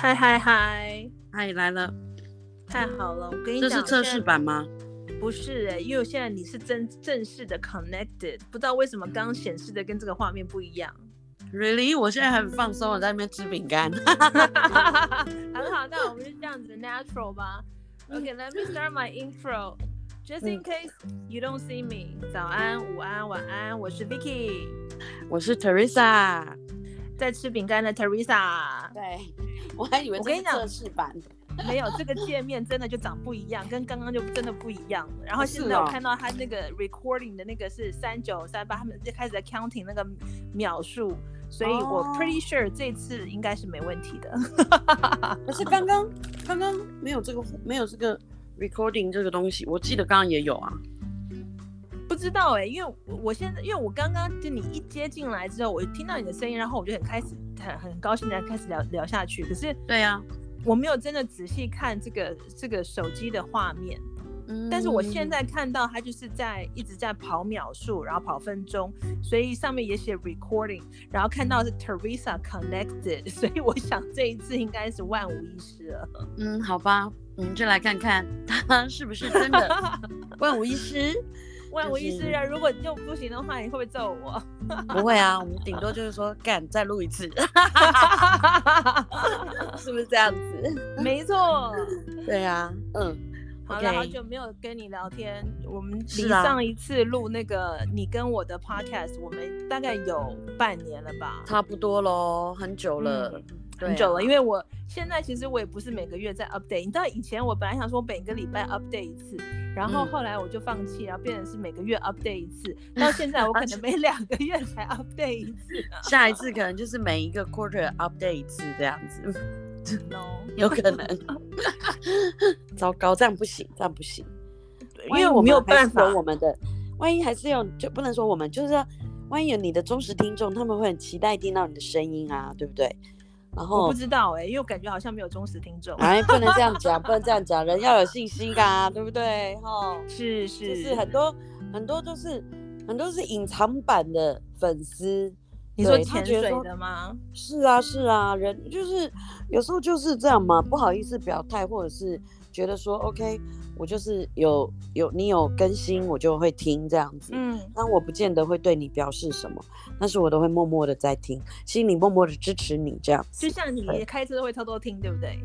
嗨嗨嗨，嗨来了，太好了！我跟你讲，这是测试版吗？不是哎、欸，因为现在你是真正式的 connected，不知道为什么刚刚显示的跟这个画面不一样。Really？我现在很放松，我在那边吃饼干。很好，那我们就这样子 natural 吧。OK，let、me start my intro. Just in case you don't see me，早安、午安、晚安，我是 Vicky，我是 Teresa，在吃饼干的 Teresa。对。我还以为这是测试版，没有这个界面真的就长不一样，跟刚刚就真的不一样。然后现在我看到他那个 recording 的那个是三九三八，他们就开始在 counting 那个秒数，所以我 pretty sure 这次应该是没问题的。可是刚刚刚刚没有这个没有这个 recording 这个东西，我记得刚刚也有啊。不知道哎、欸，因为我现在因为我刚刚就你一接进来之后，我就听到你的声音，然后我就很开始很很高兴的开始聊聊下去。可是对呀、啊，我没有真的仔细看这个这个手机的画面。嗯，但是我现在看到它就是在一直在跑秒数，然后跑分钟，所以上面也写 recording，然后看到是 Teresa connected，所以我想这一次应该是万无一失了。嗯，好吧，我们就来看看它是不是真的 万无一失。万无一失啊！如果就不行的话，你会不会揍我？不会啊，我们顶多就是说干，再录一次，是不是这样子？没错。对啊，嗯。好了好久没有跟你聊天，我们离上一次录那个你跟我的 podcast，、啊、我们大概有半年了吧？差不多喽，很久了。嗯很久了，因为我现在其实我也不是每个月在 update。你知道以前我本来想说每个礼拜 update 一次，然后后来我就放弃，然后变成是每个月 update 一次。到现在我可能 每两个月才 update 一次，下一次可能就是每一个 quarter update 一次这样子。No，有可能。糟糕，这样不行，这样不行。因为我没有办法，我们的万一还是有，就不能说我们，就是说万一有你的忠实听众，他们会很期待听到你的声音啊，对不对？然后我不知道哎、欸，因为我感觉好像没有忠实听众。哎，不能这样讲，不能这样讲，人要有信心啊，对不对？哈，是是，就是很多很多都是很多是隐藏版的粉丝。你说潜水的吗？是啊是啊，人就是有时候就是这样嘛，不好意思表态，或者是觉得说 OK。我就是有有你有更新，我就会听这样子。嗯，但我不见得会对你表示什么，但是我都会默默的在听，心里默默的支持你这样子。就像你开车都会偷偷听，对不对？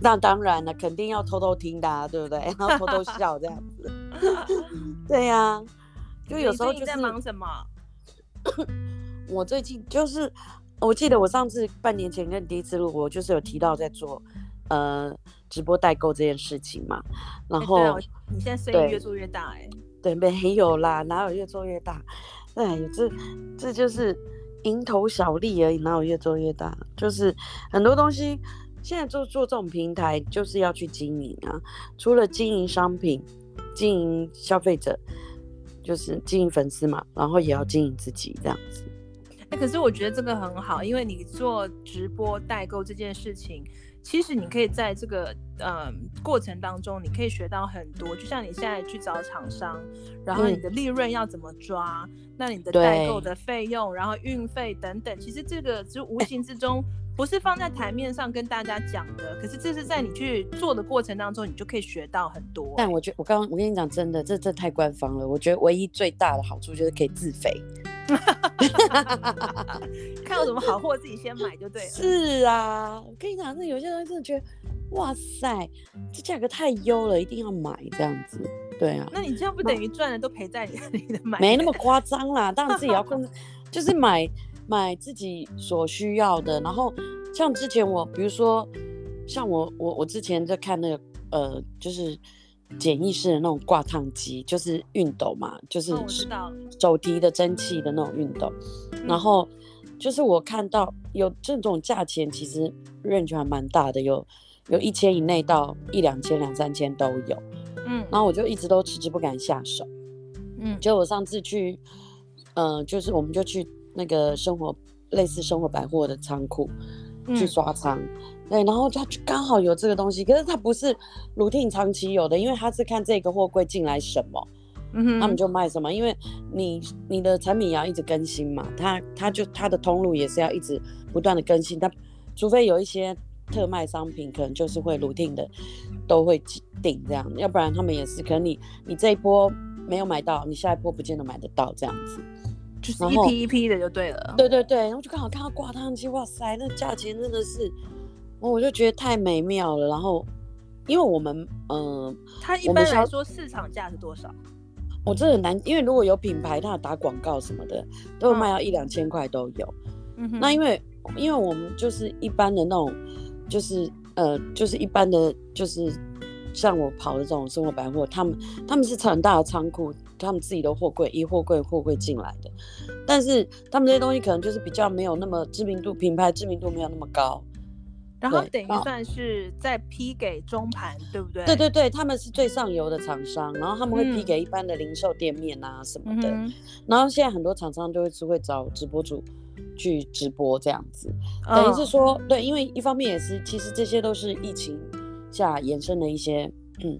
那当然了，肯定要偷偷听的啊，对不对？然后偷偷笑这样子。对呀、啊，就有时候就是。你在忙什么？我最近就是，我记得我上次半年前跟你第一次录，我就是有提到在做。呃，直播代购这件事情嘛，然后、欸啊、你现在生意越做越大哎、欸，对，没有啦，哪有越做越大？哎，这这就是蝇头小利而已，哪有越做越大？就是很多东西现在做做这种平台，就是要去经营啊，除了经营商品、经营消费者，就是经营粉丝嘛，然后也要经营自己这样子。哎、欸，可是我觉得这个很好，因为你做直播代购这件事情。其实你可以在这个嗯过程当中，你可以学到很多。就像你现在去找厂商，然后你的利润要怎么抓，嗯、那你的代购的费用，然后运费等等，其实这个就无形之中不是放在台面上跟大家讲的，可是这是在你去做的过程当中，你就可以学到很多。但我觉得我刚刚我跟你讲真的，这这太官方了。我觉得唯一最大的好处就是可以自肥。看到什么好货自己先买就对了。是啊，我跟你讲，那有些人真的觉得，哇塞，这价格太优了，一定要买这样子。对啊，那你这样不等于赚的都赔在你的买？没那么夸张啦，当然自己要控制，就是买买自己所需要的。然后像之前我，比如说像我我我之前在看那个呃，就是。简易式的那种挂烫机，就是熨斗嘛，就是手提的蒸汽的那种熨斗。嗯。然后就是我看到有这种价钱，其实 range 还蛮大的，有有一千以内到一两千、两三千都有。嗯，然后我就一直都迟迟不敢下手。嗯，就我上次去，嗯、呃，就是我们就去那个生活类似生活百货的仓库去刷仓。嗯对，然后他刚好有这个东西，可是他不是 routine 长期有的，因为他是看这个货柜进来什么，嗯哼，他们就卖什么。因为你你的产品也要一直更新嘛，他他就他的通路也是要一直不断的更新。他除非有一些特卖商品，可能就是会 routine 的都会定这样，要不然他们也是可能你你这一波没有买到，你下一波不见得买得到这样子，就是一批一批的就对了。对对对，然后就刚好看到挂烫机，哇塞，那价钱真的是，我就觉得太美妙了。然后因为我们嗯，呃、它一般来说市场价是多少？我真的很难，因为如果有品牌，它有打广告什么的，都会卖到一两千块都有。嗯哼，那因为因为我们就是一般的那种，就是呃，就是一般的，就是像我跑的这种生活百货，他们他们是很大的仓库，他们自己的货柜，一货柜货柜进来的，但是他们这些东西可能就是比较没有那么知名度，品牌知名度没有那么高。然后等于算是在批给中盘，对不对？对对对，他们是最上游的厂商，然后他们会批给一般的零售店面啊什么的。嗯、然后现在很多厂商都会是会找直播主去直播这样子，哦、等于是说，对，因为一方面也是，其实这些都是疫情下延伸的一些嗯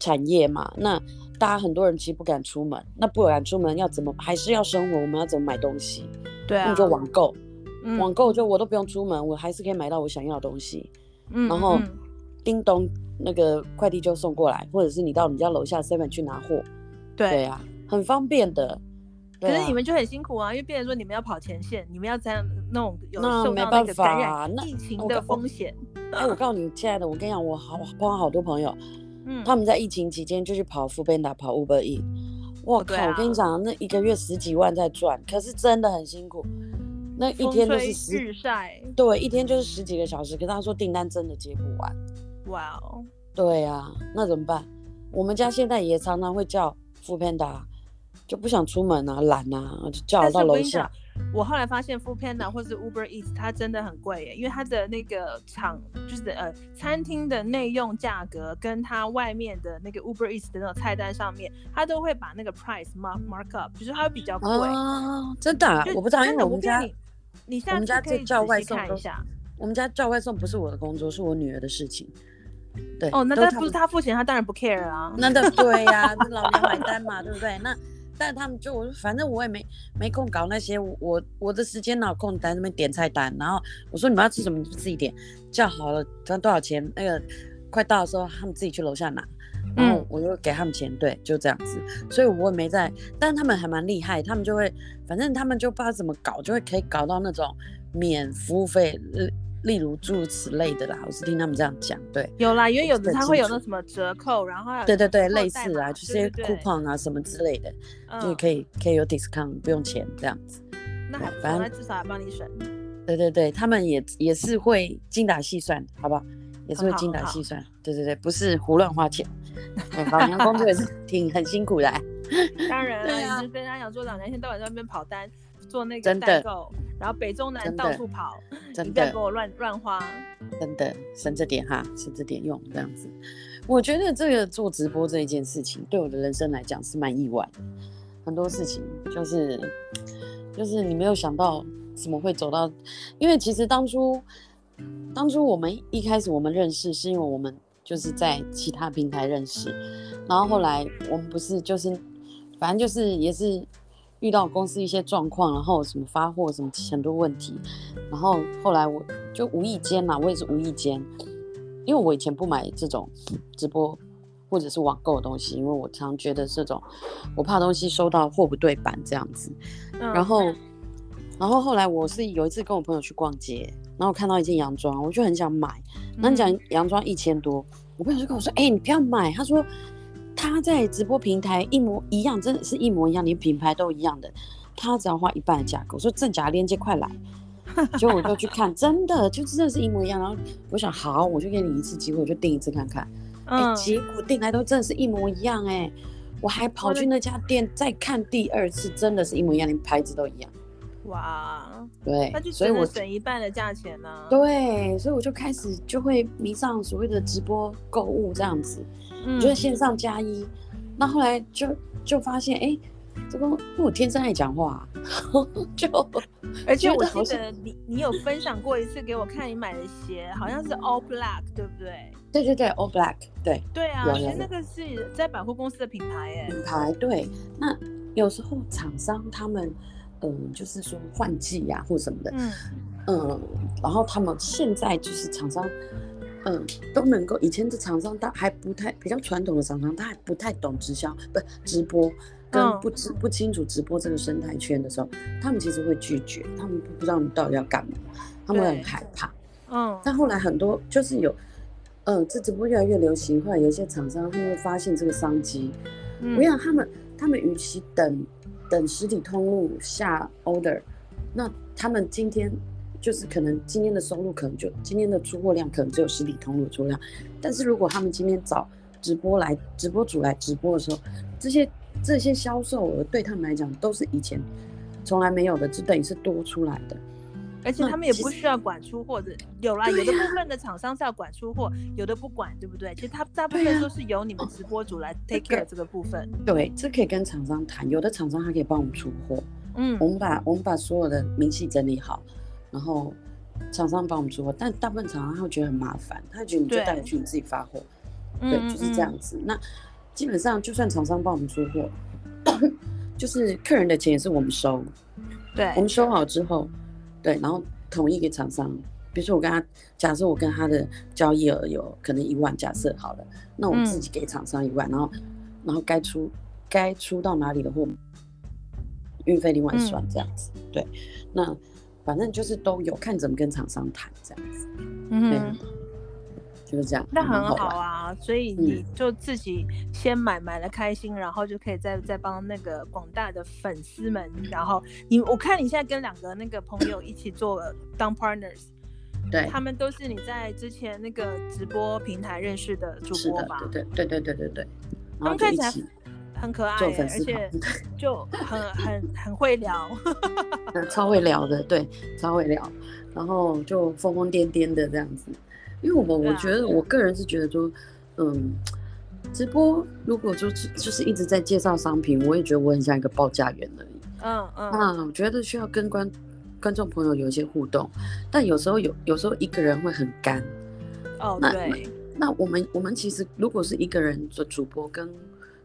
产业嘛。那大家很多人其实不敢出门，那不敢出门要怎么还是要生活？我们要怎么买东西？对啊，那就网购。网购就我都不用出门，我还是可以买到我想要的东西。嗯，然后叮咚，那个快递就送过来，或者是你到你家楼下 seven 去拿货。对，对啊，很方便的。可是你们就很辛苦啊，因为变成说你们要跑前线，你们要在那种有受到那个感染疫情的风险。哎，我告诉你，亲爱的，我跟你讲，我好碰到好多朋友，嗯，他们在疫情期间就去跑 foodpanda，跑 Uber Eats。我靠，我跟你讲，那一个月十几万在赚，可是真的很辛苦。那一天都是十日晒，对，一天就是十几个小时。可是他说订单真的接不完。哇哦对啊，那怎么办？我们家现在也常常会叫 foodpanda，就不想出门啊，懒啊，就叫到楼下。我后来发现 foodpanda 或是 Uber Eats 它真的很贵耶，因为它的那个厂就是呃餐厅的内用价格跟它外面的那个 Uber Eats 的那种菜单上面，它都会把那个 price mark mark up，就是它会比较贵。哦，真的啊？我不知道，因为我们家。你下次可以叫外送看一下。我们家叫外送不是我的工作，是我女儿的事情。对哦，那他不是他付钱，他当然不 care 啊。那对对呀，老娘买单嘛，对不对？那但是他们就我反正我也没没空搞那些，我我的时间哪有空在那边点菜单？然后我说你们要吃什么你就自己点，叫好了，赚多少钱？那个快到的时候他们自己去楼下拿，然后我就给他们钱，对，就这样子。所以我也没在，但是他们还蛮厉害，他们就会。反正他们就不知道怎么搞，就会可以搞到那种免服务费，例如诸如此类的啦。我是听他们这样讲，对，有啦，因为有的他会有那什么折扣，然后对对对，类似啊，就是 coupon 啊什么之类的，就可以可以有 discount，不用钱这样子。那还反正至少还帮你省。对对对，他们也也是会精打细算，好不好？也是会精打细算。对对对，不是胡乱花钱。老娘工作也是挺很辛苦的。当然了，啊、你就跟他讲说，老娘一天到晚在外面跑单，做那个代购，然后北中南到处跑，真的，你不要给我乱乱花。真的，省着点哈，省着点用这样子。我觉得这个做直播这一件事情，对我的人生来讲是蛮意外的。很多事情就是就是你没有想到怎么会走到，因为其实当初当初我们一开始我们认识，是因为我们就是在其他平台认识，然后后来我们不是就是。反正就是也是遇到公司一些状况，然后什么发货什么很多问题，然后后来我就无意间嘛，我也是无意间，因为我以前不买这种直播或者是网购的东西，因为我常觉得这种我怕东西收到货不对版这样子，然后然后后来我是有一次跟我朋友去逛街，然后看到一件洋装，我就很想买，那你讲洋装一千多，我朋友就跟我说，哎、欸，你不要买，他说。他在直播平台一模一样，真的是一模一样，连品牌都一样的。他只要花一半的价格，我说真假链接快来，结果我就去看，真的就真的是一模一样。然后我想好，我就给你一次机会，我就订一次看看。哎、嗯欸，结果订来都真的是一模一样哎、欸，我还跑去那家店再看第二次，真的是一模一样，连牌子都一样。哇，对，那就所以我省一半的价钱呢、啊。对，所以我就开始就会迷上所谓的直播购物这样子。嗯，就是线上加一，那后来就就发现，哎、欸，这个我天生爱讲话、啊，就而且我记得你你有分享过一次给我看，你买的鞋好像是 All Black，对不对？对对对，All Black，对。对啊，其实那个是在百货公司的品牌哎。品牌对，那有时候厂商他们，嗯、呃，就是说换季呀、啊、或什么的，嗯。嗯，然后他们现在就是厂商，嗯、呃，都能够以前的厂商他还不太比较传统的厂商，他还不太懂直销，不直播，跟不知不清楚直播这个生态圈的时候，他们其实会拒绝，他们不知道你到底要干嘛，他们会很害怕。嗯，但后来很多就是有，嗯、呃，这直播越来越流行，后来有一些厂商他们会发现这个商机，我想他们他们与其等等实体通路下 order，那他们今天。就是可能今天的收入可能就今天的出货量可能只有实体通路出货量，但是如果他们今天找直播来直播主来直播的时候，这些这些销售额对他们来讲都是以前从来没有的，就等于是多出来的。而且他们也不需要管出货的，有啦，有的部分的厂商是要管出货，有的不管，对不对？其实他大部分都是由你们直播主来 take care 这个部分。对，这可以跟厂商谈，有的厂商他可以帮我们出货。嗯，我们把我们把所有的明细整理好。然后厂商帮我们出货，但大部分厂商他会觉得很麻烦，他会觉得你就带回去你自己发货，对，对，就是这样子。嗯嗯，那基本上就算厂商帮我们出货，就是客人的钱也是我们收，对，我们收好之后，对，然后统一给厂商。比如说我跟他，假设我跟他的交易额有可能一万，假设好了，那我们自己给厂商一万，嗯、然后然后该出该出到哪里的货，运费另外算这样子，嗯、对，那。反正就是都有看怎么跟厂商谈这样子，嗯哼，就是这样。那很好啊，所以你就自己先买买了开心，然后就可以再再帮那个广大的粉丝们，然后你我看你现在跟两个那个朋友一起做当 partners，对，他们都是你在之前那个直播平台认识的主播吧？对对对对对对对，然后看起来。很可爱，而且 就很很很会聊，超会聊的，对，超会聊，然后就疯疯癫癫的这样子。因为我们我觉得，我个人是觉得说，嗯，直播如果就是就是一直在介绍商品，我也觉得我很像一个报价员而已。嗯嗯，那，我觉得需要跟观观众朋友有一些互动，但有时候有有时候一个人会很干。哦，对。那我们我们其实如果是一个人做主播跟。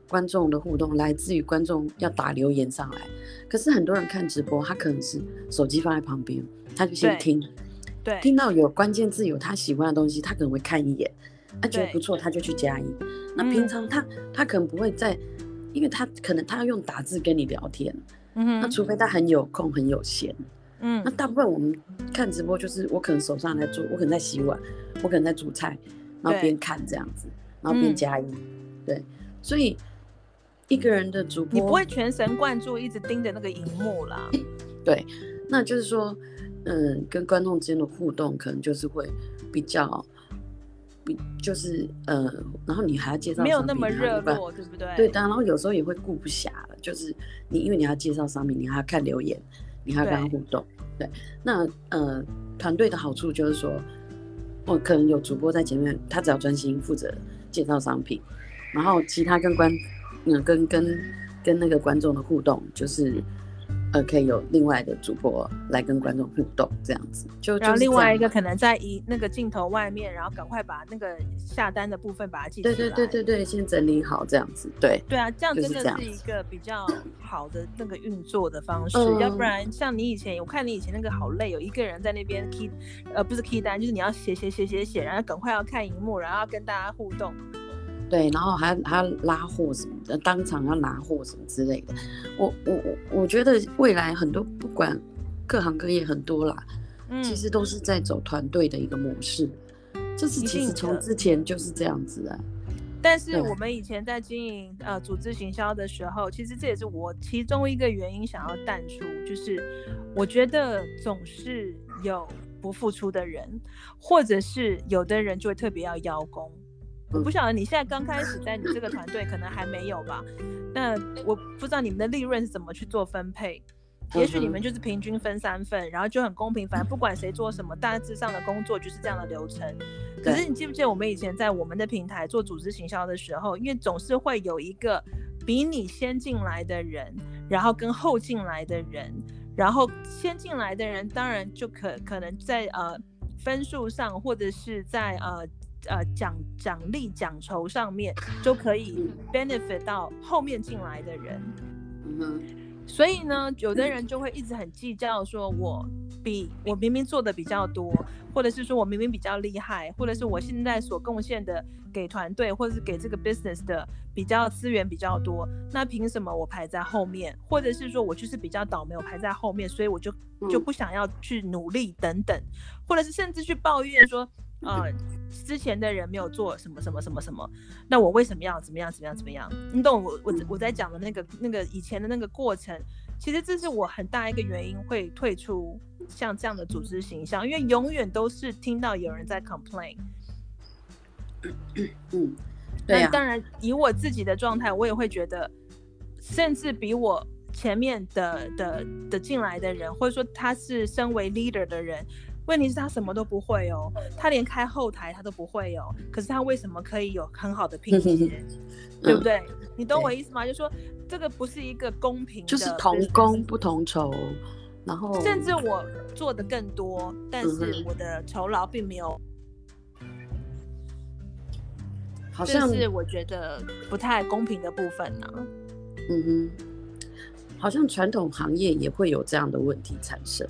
观众的互动来自于观众要打留言上来，可是很多人看直播，他可能是手机放在旁边，他就先听，对，听到有关键字有他喜欢的东西，他可能会看一眼，他觉得不错，他就去加一。那平常他他可能不会在，因为他可能他要用打字跟你聊天，嗯，那除非他很有空很有闲，嗯，那大部分我们看直播就是我可能手上在做，我可能在洗碗，我可能在煮菜，然后边看这样子，然后边加一，对，所以。一个人的主播，你不会全神贯注，一直盯着那个荧幕啦。对，那就是说，嗯，跟观众之间的互动可能就是会比较，比就是呃，然后你还要介绍，没有那么热络，对不对？对，然后有时候也会顾不暇了，就是你因为你要介绍商品，你还要看留言，你还要跟他互动。对，对，那呃，团队的好处就是说，我可能有主播在前面，他只要专心负责介绍商品，然后其他跟观。嗯，跟跟跟那个观众的互动，就是呃，可以有另外的主播来跟观众互动，这样子。就然后另外一个可能在一那个镜头外面，然后赶快把那个下单的部分把它记。对对对对对，先整理好这样子。对对啊，这样真的是一个比较好的那个运作的方式。嗯、要不然像你以前，我看你以前那个好累，有一个人在那边 key，呃，不是 key 单，就是你要写写写写写，然后赶快要看荧幕，然后要跟大家互动。对，然后还还要拉货什么的，当场要拿货什么之类的。我我我我觉得未来很多不管各行各业很多啦，嗯，其实都是在走团队的一个模式。这是其实从之前就是这样子啊。但是我们以前在经营呃组织行销的时候，其实这也是我其中一个原因想要淡出，就是我觉得总是有不付出的人，或者是有的人就会特别要邀功。我不晓得你现在刚开始在你这个团队可能还没有吧？那我不知道你们的利润是怎么去做分配，也许你们就是平均分三份，然后就很公平，反正不管谁做什么，大致上的工作就是这样的流程。可是你记不记得我们以前在我们的平台做组织行销的时候，因为总是会有一个比你先进来的人，然后跟后进来的人，然后先进来的人当然就可可能在呃分数上或者是在呃。呃，奖奖励奖酬上面就可以 benefit 到后面进来的人，嗯，所以呢，有的人就会一直很计较，说我比我明明做的比较多，或者是说我明明比较厉害，或者是我现在所贡献的给团队或者是给这个 business 的比较资源比较多，那凭什么我排在后面？或者是说我就是比较倒霉，我排在后面，所以我就就不想要去努力等等，或者是甚至去抱怨说，呃，之前的人没有做什么什么什么什么，那我为什么要怎么样怎么样怎么样？你懂我我我在讲的那个那个以前的那个过程。其实这是我很大一个原因会退出像这样的组织形象，因为永远都是听到有人在 complain。嗯，对啊。当然，以我自己的状态，我也会觉得，甚至比我前面的的的进来的人，或者说他是身为 leader 的人，问题是他什么都不会哦，他连开后台他都不会哦，可是他为什么可以有很好的品质？对不对？你懂我意思吗？就是说。这个不是一个公平的，就是同工不同酬，然后甚至我做的更多，但是我的酬劳并没有，好像是我觉得不太公平的部分呢、啊。嗯哼，好像传统行业也会有这样的问题产生，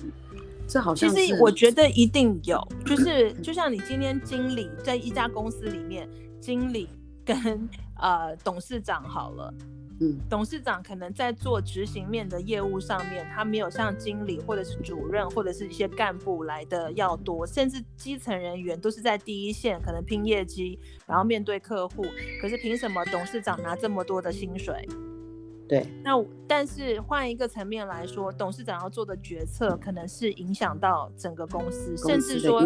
这好像其实我觉得一定有，就是就像你今天经理在一家公司里面，经理跟呃董事长好了。嗯，董事长可能在做执行面的业务上面，他没有像经理或者是主任或者是一些干部来的要多，甚至基层人员都是在第一线，可能拼业绩，然后面对客户。可是凭什么董事长拿这么多的薪水？对，那但是换一个层面来说，董事长要做的决策可能是影响到整个公司，公司甚至说。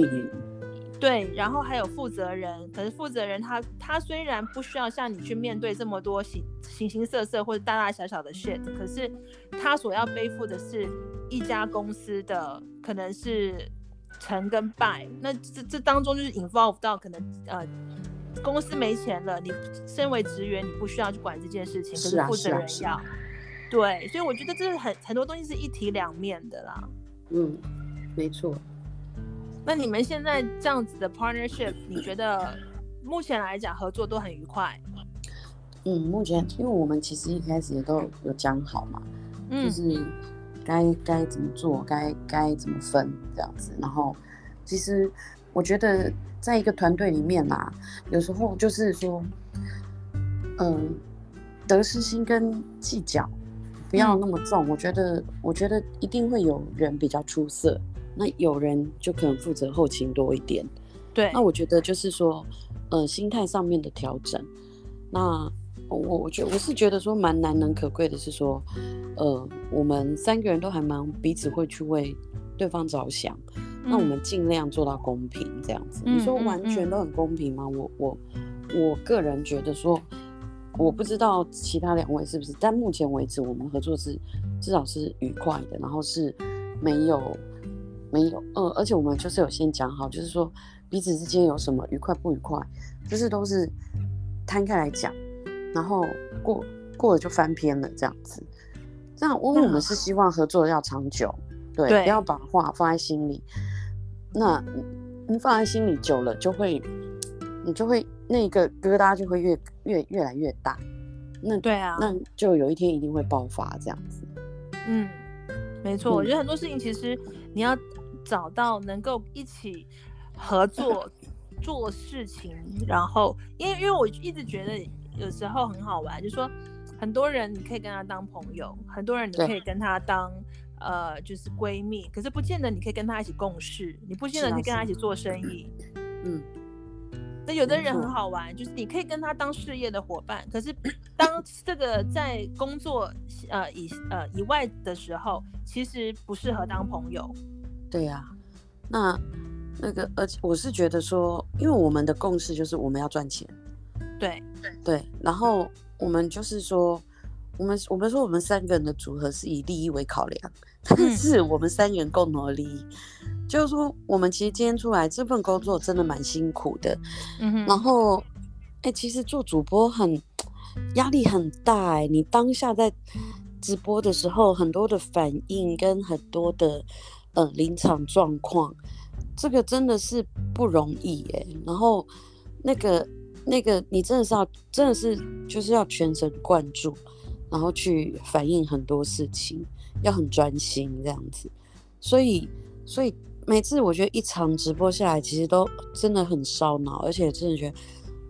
对，然后还有负责人，可是负责人他他虽然不需要像你去面对这么多形形形色色或者大大小小的 shit，可是他所要背负的是一家公司的可能是成跟败，那这这当中就是 involve 到可能呃公司没钱了，你身为职员你不需要去管这件事情，可是负责人要，啊啊啊、对，所以我觉得这是很很多东西是一体两面的啦。嗯，没错。那你们现在这样子的 partnership，你觉得目前来讲合作都很愉快？嗯，目前因为我们其实一开始也都有讲好嘛，嗯，就是该该怎么做，该该怎么分这样子。然后其实我觉得在一个团队里面啊，有时候就是说，嗯，得失心跟计较不要那么重。嗯，我觉得，我觉得一定会有人比较出色。那有人就可能负责后勤多一点，对。那我觉得就是说，呃，心态上面的调整。那我我觉我是觉得说蛮难能可贵的是说，呃，我们三个人都还蛮彼此会去为对方着想。嗯、那我们尽量做到公平这样子。嗯、你说完全都很公平吗？我我我个人觉得说，我不知道其他两位是不是，但目前为止我们合作是至少是愉快的，然后是没有。没有，嗯，而且我们就是有先讲好，就是说彼此之间有什么愉快不愉快，就是都是摊开来讲，然后过过了就翻篇了这样子。这样，因为我们是希望合作要长久，对，对，不要把话放在心里。那你放在心里久了，就会你就会那个疙瘩就会越越越来越大。那对啊，那就有一天一定会爆发这样子。嗯，没错，嗯，我觉得很多事情其实你要。找到能够一起合作做事情，然后因为因为我一直觉得有时候很好玩，就是说很多人你可以跟他当朋友，很多人你可以跟他当呃就是闺蜜，可是不见得你可以跟她一起共事，你不见得可以跟她一起做生意。嗯，那有的人很好玩，就是你可以跟他当事业的伙伴，可是当这个在工作呃以呃以外的时候，其实不适合当朋友。对呀、啊，那那个，而且我是觉得说，因为我们的共识就是我们要赚钱，对对对，然后我们就是说，我们我们说我们三个人的组合是以利益为考量，但是我们三个人共同的利益，嗯、就是说，我们其实今天出来这份工作真的蛮辛苦的，嗯哼，然后，哎，其实做主播很压力很大，哎，你当下在直播的时候，很多的反应跟很多的。呃，临场状况，这个真的是不容易哎。然后，那个那个，你真的是要，真的是就是要全神贯注，然后去反映很多事情，要很专心这样子。所以，所以每次我觉得一场直播下来，其实都真的很烧脑，而且真的觉得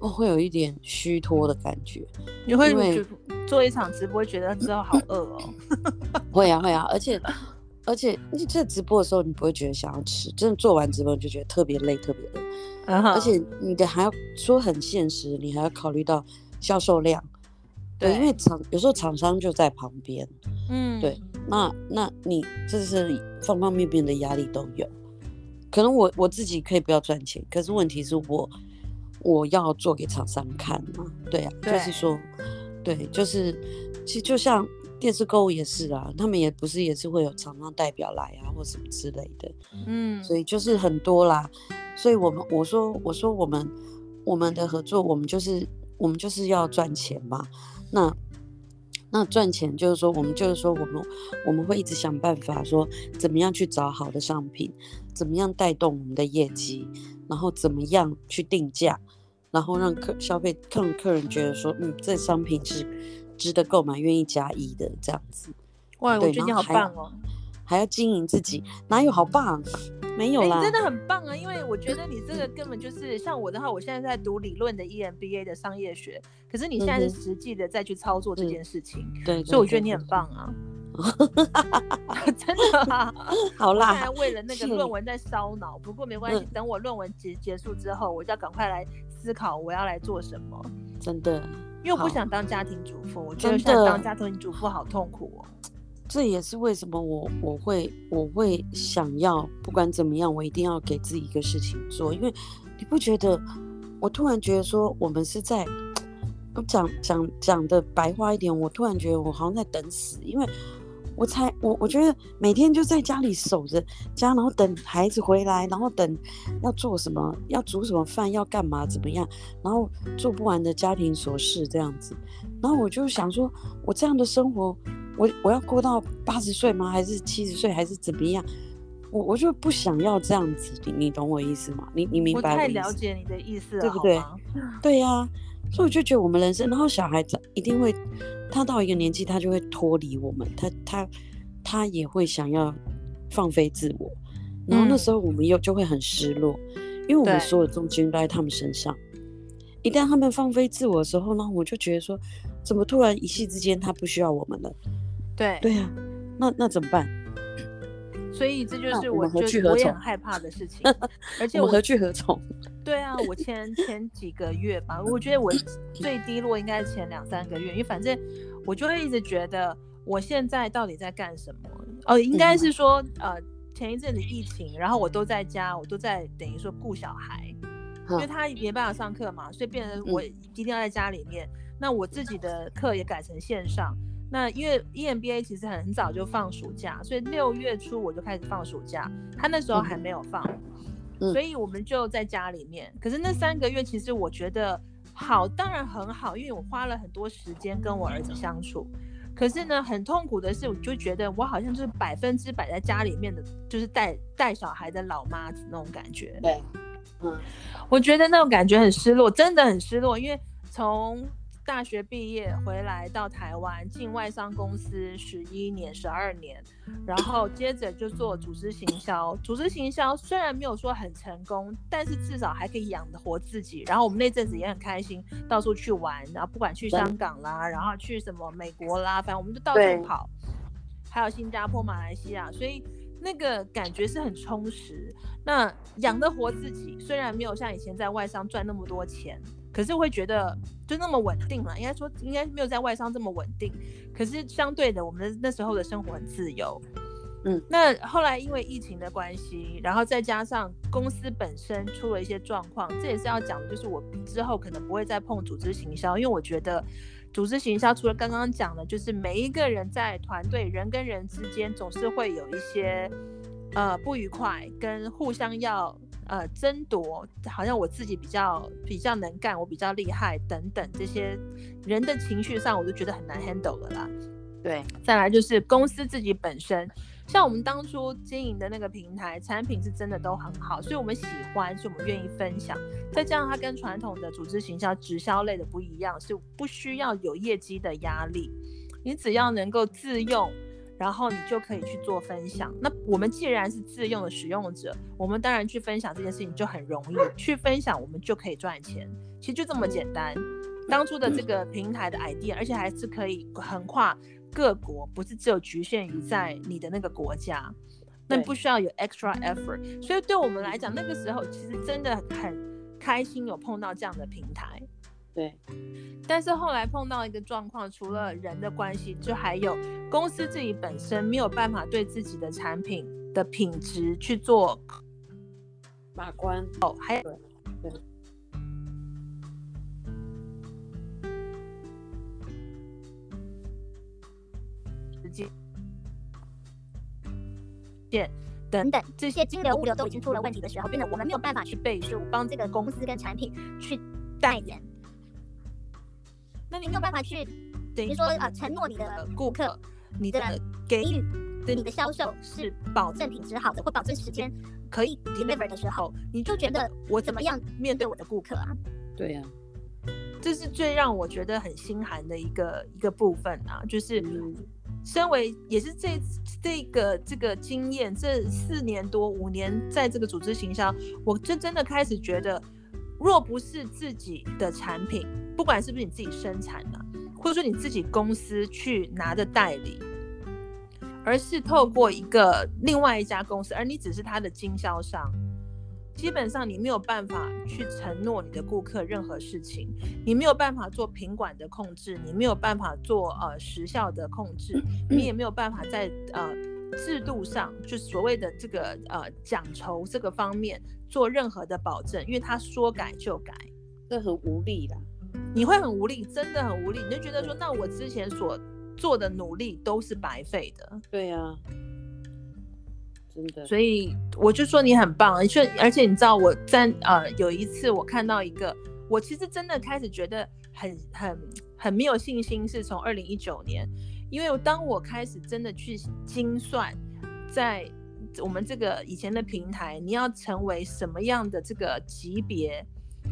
哦，会有一点虚脱的感觉。你会因为做一场直播觉得之后好饿哦？会啊会啊，而且而且你这直播的时候，你不会觉得想要吃，真的做完直播你就觉得特别累，特别饿。Uh huh. 而且你的还要说很现实，你还要考虑到销售量。对，对，因为厂有时候厂商就在旁边。嗯，对。那那你这是方方面面的压力都有。可能我我自己可以不要赚钱，可是问题是我我要做给厂商看嘛。对啊，对就是说，对，就是其实就像电视购物也是啊，他们也不是也是会有厂商代表来啊，或什么之类的。嗯，所以就是很多啦。所以我们我说我说我们我们的合作，我们就是我们就是要赚钱嘛。那那赚钱就是说，我们就是说，我们我们会一直想办法说，怎么样去找好的商品，怎么样带动我们的业绩，然后怎么样去定价，然后让客消费客客人觉得说，嗯，这商品是值得购买、愿意加一的这样子。哇，我觉得你好棒哦！还要经营自己，哪有好棒？没有啦，欸、真的很棒啊！因为我觉得你这个根本就是像我的话，我现在在读理论的 EMBA 的商业学，可是你现在是实际的再去操作这件事情，嗯、对，所以我觉得你很棒啊！真的啊，好啦，现在为了那个论文在烧脑，不过没关系，嗯、等我论文结结束之后，我就要赶快来思考我要来做什么。真的，因为我不想当家庭主妇，我觉得想当家庭主妇好痛苦哦。这也是为什么我我会我会想要不管怎么样，我一定要给自己一个事情做，因为你不觉得？我突然觉得说，我们是在讲讲讲的白话一点，我突然觉得我好像在等死，因为我才我我觉得每天就在家里守着家，然后等孩子回来，然后等要做什么，要煮什么饭，要干嘛怎么样，然后做不完的家庭琐事这样子，然后我就想说，我这样的生活。我我要过到八十岁吗？还是七十岁？还是怎么样？我我就不想要这样子，你你懂我意思吗？你你明白我？我太了解你的意思了，对不对？对呀、啊，所以我就觉得我们人生，然后小孩子一定会，他到一个年纪，他就会脱离我们，他他他也会想要放飞自我，然后那时候我们又就会很失落，嗯、因为我们所有重心都在他们身上。一旦他们放飞自我的时候呢，我就觉得说，怎么突然一夕之间他不需要我们了？对对啊，那那怎么办？所以这就是我觉得我也很害怕的事情，而且我，我何去何从？对啊，我前前几个月吧，我觉得我最低落应该是前两三个月，因为反正我就会一直觉得我现在到底在干什么？哦，应该是说呃前一阵子疫情，然后我都在家，我都在等于说顾小孩，因为他没办法上课嘛，所以变成我一定要在家里面。那我自己的课也改成线上。那因为 EMBA 其实很早就放暑假，所以六月初我就开始放暑假，他那时候还没有放，嗯、所以我们就在家里面。可是那三个月其实我觉得好，当然很好，因为我花了很多时间跟我儿子相处。可是呢，很痛苦的是，我就觉得我好像就是百分之百在家里面的，就是带带小孩的老妈子那种感觉。对，嗯，我觉得那种感觉很失落，真的很失落，因为从大学毕业回来到台湾，进外商公司十一年、十二年，然后接着就做组织行销。组织行销虽然没有说很成功，但是至少还可以养得活自己。然后我们那阵子也很开心，到处去玩，然后不管去香港啦，然后去什么美国啦，反正我们就到处跑，还有新加坡、马来西亚，所以那个感觉是很充实。那养得活自己，虽然没有像以前在外商赚那么多钱。可是会觉得就那么稳定了，应该说应该没有在外商这么稳定。可是相对的，我们的那时候的生活很自由。嗯，那后来因为疫情的关系，然后再加上公司本身出了一些状况，这也是要讲的，就是我之后可能不会再碰组织行销，因为我觉得组织行销除了刚刚讲的，就是每一个人在团队人跟人之间总是会有一些呃不愉快，跟互相要。呃，争夺好像我自己比较比较能干，我比较厉害等等这些人的情绪上，我都觉得很难 handle 了啦。对，再来就是公司自己本身，像我们当初经营的那个平台，产品是真的都很好，所以我们喜欢，所以我们愿意分享。再加上它跟传统的组织行销、直销类的不一样，是不需要有业绩的压力，你只要能够自用。然后你就可以去做分享。那我们既然是自用的使用者，我们当然去分享这件事情就很容易，去分享我们就可以赚钱。其实就这么简单。当初的这个平台的 idea，而且还是可以横跨各国，不是只有局限于在你的那个国家，那不需要有 extra effort。所以对我们来讲，那个时候其实真的很开心有碰到这样的平台。对，但是后来碰到一个状况，除了人的关系，就还有公司自己本身没有办法对自己的产品的品质去做把关。哦，还有对，时间、电等等这些金流物流都已经出了问题的时候，变得我们没有办法去背书，帮这个公司跟产品去代言。那你没有办法去，等于说啊，承诺你的顾客，你的给予你的销售是保证品质好的，或保证时间可以 deliver 的时候，你就觉得我怎么样面对我的顾客啊？对呀、啊，这是最让我觉得很心寒的一个一个部分啊，就是身为也是这这个这个经验，这四年多五年在这个组织行销，我真真的开始觉得。若不是自己的产品，不管是不是你自己生产的，或者说你自己公司去拿的代理，而是透过一个另外一家公司，而你只是他的经销商，基本上你没有办法去承诺你的顾客任何事情，你没有办法做品管的控制，你没有办法做呃时效的控制，你也没有办法在呃制度上，就所谓的这个呃奖酬这个方面。做任何的保证，因为他说改就改，这很无力的。你会很无力，真的很无力。你就觉得说，那我之前所做的努力都是白费的。对呀、啊，真的。所以我就说你很棒，而且而且你知道我在呃有一次我看到一个，我其实真的开始觉得很很很没有信心，是从二零一九年，因为当我开始真的去精算在。我们这个以前的平台，你要成为什么样的这个级别，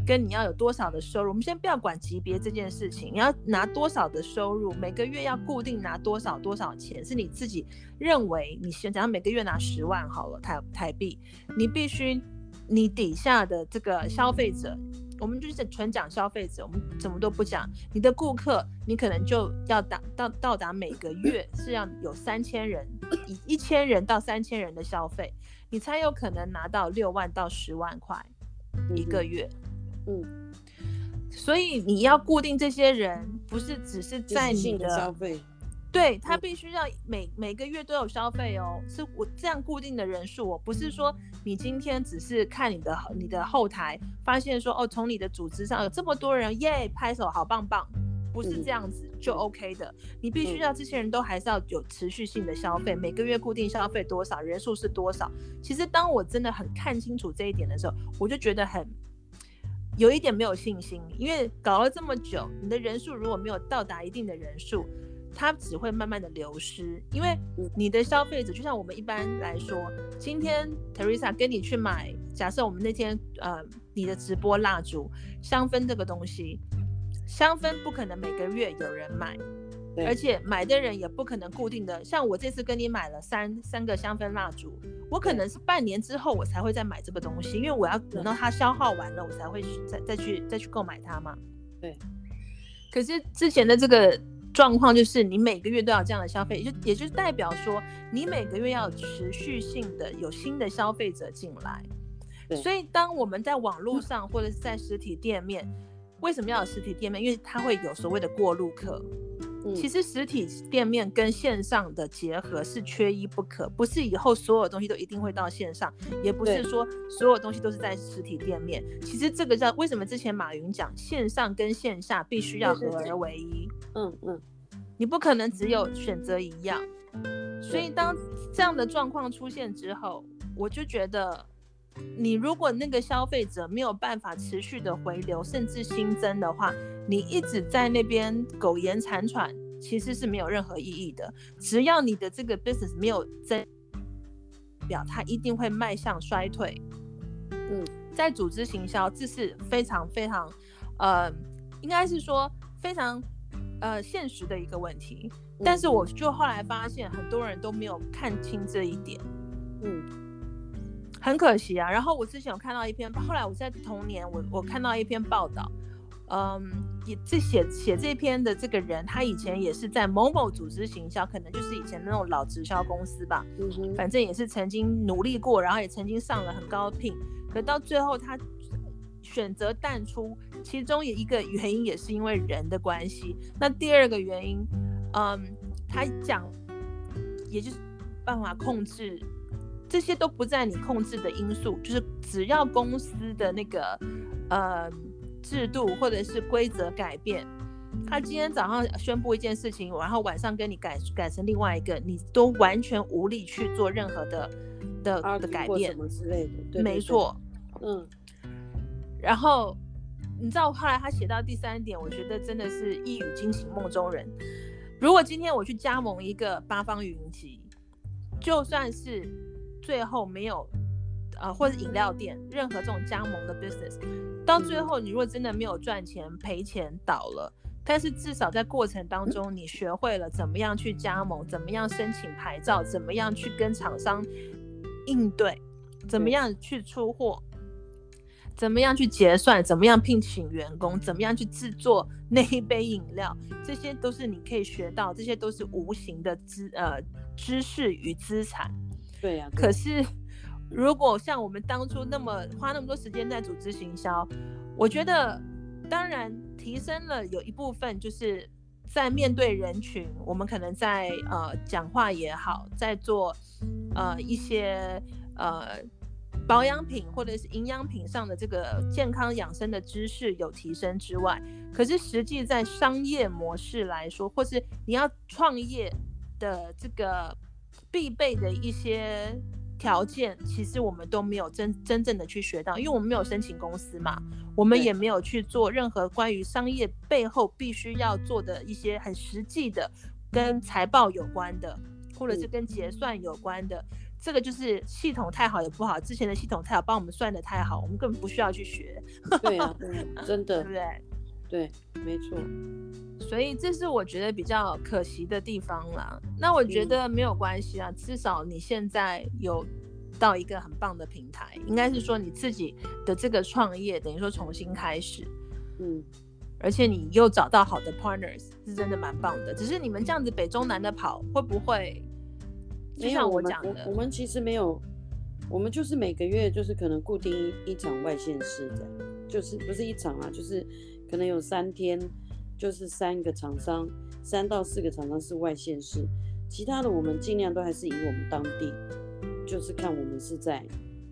跟你要有多少的收入？我们先不要管级别这件事情，你要拿多少的收入，每个月要固定拿多少多少钱，是你自己认为你先，假如每个月拿十万好了台台币，你必须你底下的这个消费者。我们就是纯讲消费者，我们什么都不讲。你的顾客，你可能就要达到到达每个月是要有三千人，以一千人到三千人的消费，你才有可能拿到六万到十万块一个月。嗯，嗯，所以你要固定这些人，不是只是在你的消费。对，他必须要每每个月都有消费哦，是我这样固定的人数哦，不是说你今天只是看你的你的后台发现说哦，从你的组织上有这么多人耶，拍手好棒棒，不是这样子就 OK 的，你必须要这些人都还是要有持续性的消费，每个月固定消费多少，人数是多少。其实当我真的很看清楚这一点的时候，我就觉得很有一点没有信心，因为搞了这么久，你的人数如果没有到达一定的人数。它只会慢慢的流失，因为你的消费者就像我们一般来说，今天 Teresa 跟你去买，假设我们那天呃你的直播蜡烛香氛这个东西，香氛不可能每个月有人买，而且买的人也不可能固定的，像我这次跟你买了三三个香氛蜡烛，我可能是半年之后我才会再买这个东西，因为我要等到它消耗完了，我才会再再去再去购买它嘛。对，可是之前的这个。状况就是你每个月都要这样的消费，也就也就是代表说你每个月要持续性的有新的消费者进来。所以当我们在网络上或者是在实体店面，为什么要有实体店面？因为它会有所谓的过路客。其实实体店面跟线上的结合是缺一不可，不是以后所有东西都一定会到线上，也不是说所有东西都是在实体店面。其实这个叫为什么之前马云讲线上跟线下必须要合而为一。嗯嗯，你不可能只有选择一样。所以当这样的状况出现之后，我就觉得。你如果那个消费者没有办法持续的回流，甚至新增的话，你一直在那边苟延残喘，其实是没有任何意义的。只要你的这个 business 没有增表，它一定会迈向衰退。嗯，在组织行销，这是非常非常，呃，应该是说非常呃现实的一个问题。但是我就后来发现，很多人都没有看清这一点，嗯，很可惜啊。然后我之前有看到一篇，后来我在同年，我我看到一篇报道，嗯，也这写写这篇的这个人，他以前也是在某某组织行销，可能就是以前那种老直销公司吧，嗯，反正也是曾经努力过，然后也曾经上了很高的聘，可到最后他选择淡出，其中有一个原因也是因为人的关系。那第二个原因。嗯，他讲，也就是办法控制，这些都不在你控制的因素，就是只要公司的那个呃制度或者是规则改变，他今天早上宣布一件事情，然后晚上跟你改改成另外一个，你都完全无力去做任何的的的改变什么之类的，没错，嗯，然后你知道后来他写到第三点，我觉得真的是一语惊醒梦中人。如果今天我去加盟一个八方云集，就算是最后没有，呃，或者饮料店，任何这种加盟的 business，到最后你如果真的没有赚钱，赔钱倒了，但是至少在过程当中，你学会了怎么样去加盟，怎么样申请牌照，怎么样去跟厂商应对，怎么样去出货。怎么样去结算？怎么样聘请员工？怎么样去制作那一杯饮料？这些都是你可以学到，这些都是无形的知呃知识与资产。对呀、啊。可是如果像我们当初那么花那么多时间在组织行销，我觉得当然提升了有一部分，就是在面对人群，我们可能在呃讲话也好，在做呃一些呃。保养品或者是营养品上的这个健康养生的知识有提升之外，可是实际在商业模式来说，或是你要创业的这个必备的一些条件，其实我们都没有真真正的去学到，因为我们没有申请公司嘛，我们也没有去做任何关于商业背后必须要做的一些很实际的跟财报有关的，或者是跟结算有关的。这个就是系统太好也不好，之前的系统太好，帮我们算的太好，我们根本不需要去学。对啊，真的，对不对？对，没错。所以这是我觉得比较可惜的地方啦。那我觉得没有关系啊，嗯、至少你现在有到一个很棒的平台，应该是说你自己的这个创业等于说重新开始。嗯，而且你又找到好的 partners，是真的蛮棒的。只是你们这样子北中南的跑，会不会？就像我讲的，我我们其实没有，我们就是每个月就是可能固定一一场外县市这样，就是不是一场啊，就是可能有三天，就是三个厂商，三到四个厂商是外县市，其他的我们尽量都还是以我们当地，就是看我们是在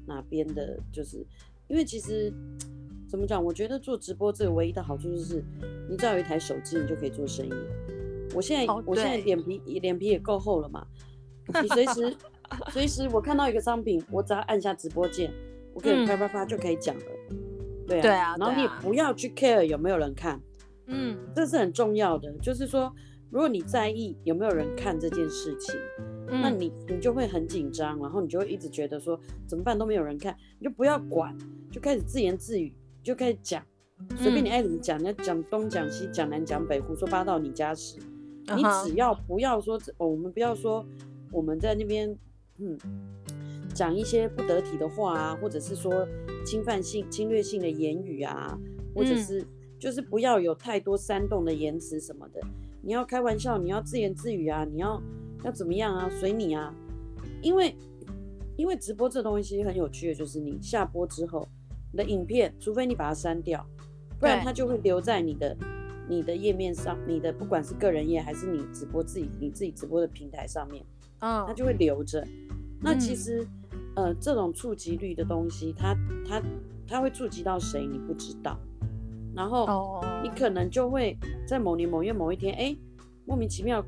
哪边的，就是因为其实怎么讲，我觉得做直播这个唯一的好处就是，你只要有一台手机，你就可以做生意。我现在、oh, 我现在脸皮脸皮也够厚了嘛。你随时 随时，我看到一个商品，我只要按下直播键，我可以啪啪啪就可以讲了。对啊，对啊，然后你也不要去 care 有没有人看，嗯，这是很重要的。就是说，如果你在意有没有人看这件事情，嗯、那你你就会很紧张，然后你就会一直觉得说怎么办都没有人看，你就不要管，就开始自言自语，就开始讲，随便你爱怎么讲，你要讲东讲西，讲南讲北，胡说八道你家事，你只要不要说，哦，我们不要说。我们在那边，嗯，讲一些不得体的话啊，或者是说侵犯性、侵略性的言语啊，或者是就是不要有太多煽动的言辞什么的。你要开玩笑，你要自言自语啊，你要要怎么样啊？随你啊。因为因为直播这东西很有趣的，就是你下播之后，你的影片，除非你把它删掉，不然它就会留在你的你的页面上，你的不管是个人页还是你直播自己你自己直播的平台上面。嗯，它就会留着。那其实，嗯、呃，这种触及率的东西，它它它会触及到谁，你不知道。然后你可能就会在某年某月某一天，哎，莫名其妙，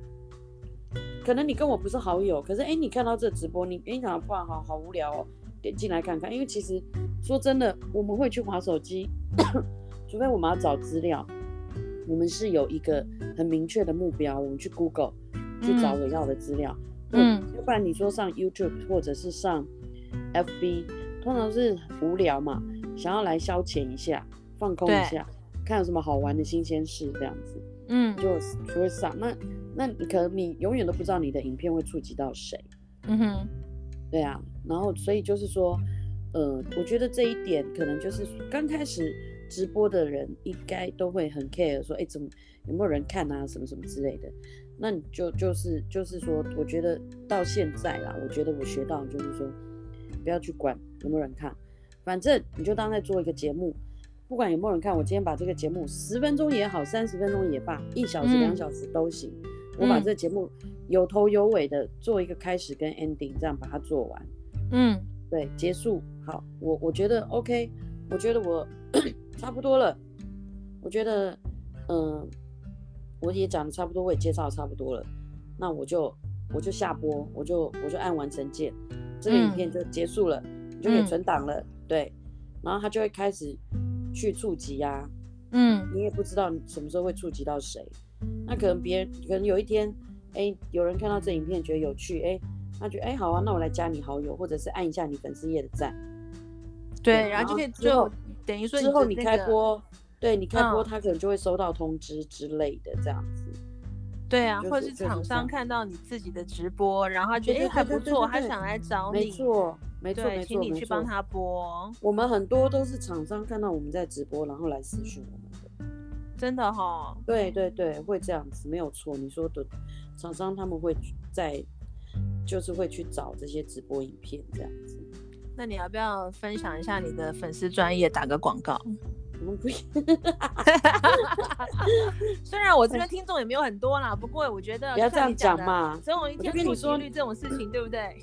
可能你跟我不是好友，可是哎，你看到这直播，你哎，想到哇，好好无聊哦，点进来看看。因为其实说真的，我们会去划手机，除非我们要找资料，我们是有一个很明确的目标，我们去 Google 去找我要的资料。嗯嗯，要不然你说上 YouTube 或者是上 FB，通常是无聊嘛，想要来消遣一下，放空一下，看有什么好玩的新鲜事这样子。嗯，就就会上。那那你可能你永远都不知道你的影片会触及到谁。嗯哼，对啊。然后所以就是说，呃，我觉得这一点可能就是刚开始直播的人应该都会很 care，说，哎，怎么有没有人看啊，什么什么之类的。那你就就是就是说，我觉得到现在啦，我觉得我学到就是说，不要去管有没有人看，反正你就当在做一个节目，不管有没有人看，我今天把这个节目十分钟也好，三十分钟也罢，一小时、两小时都行，嗯、我把这个节目有头有尾的做一个开始跟 ending，这样把它做完。嗯，对，结束。好，我我觉得 OK，我觉得我 差不多了，我觉得嗯。我也讲的差不多，我也介绍的差不多了，那我就我就下播，我就我就按完成键，这个影片就结束了，嗯、就可以存档了，嗯、对，然后他就会开始去触及呀、啊，嗯，你也不知道你什么时候会触及到谁，那可能别人可能有一天，哎，有人看到这影片觉得有趣，哎，他觉得哎好啊，那我来加你好友，或者是按一下你粉丝页的赞，对，然后就可以之后等于说之后你开播。对你开播，他可能就会收到通知之类的，这样子。对啊，或者是厂商看到你自己的直播，然后他觉得还不错，他想来找你。没错，没错，没错，请你去帮他播。我们很多都是厂商看到我们在直播，然后来私讯我们的。真的哈？对对对，会这样子，没有错。你说的厂商他们会在，就是会去找这些直播影片这样子。那你要不要分享一下你的粉丝专业，打个广告？虽然我这边听众也没有很多啦，不过我觉得不要这样讲嘛，总有一天触及率这种事情，对不对？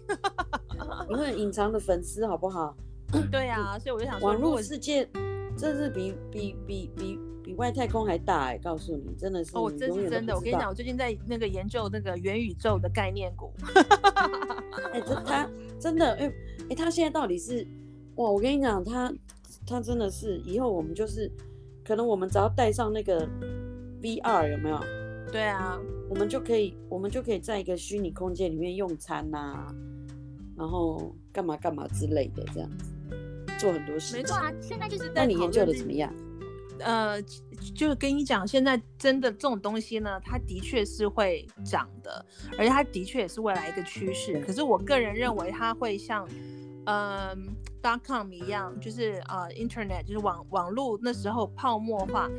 你会隐藏的粉丝好不好？对啊，所以我就想说，网络世界真是比比比比比外太空还大哎！告诉你，真的是哦，这是真的。我跟你讲，我最近在那个研究那个元宇宙的概念股。哎，这他真的哎哎，他现在到底是哇？我跟你讲，他。他真的是，以后我们就是，可能我们只要带上那个 VR 有没有？对啊，我们就可以，我们就可以在一个虚拟空间里面用餐呐、啊，然后干嘛干嘛之类的，这样子做很多事情。没错啊，现在就是在。那你研究的怎么样？呃，就是跟你讲，现在真的这种东西呢，它的确是会涨的，而且它的确也是未来一个趋势。可是我个人认为，它会像，嗯。Dot com 一样，就是呃，internet 就是网网络那时候泡沫化，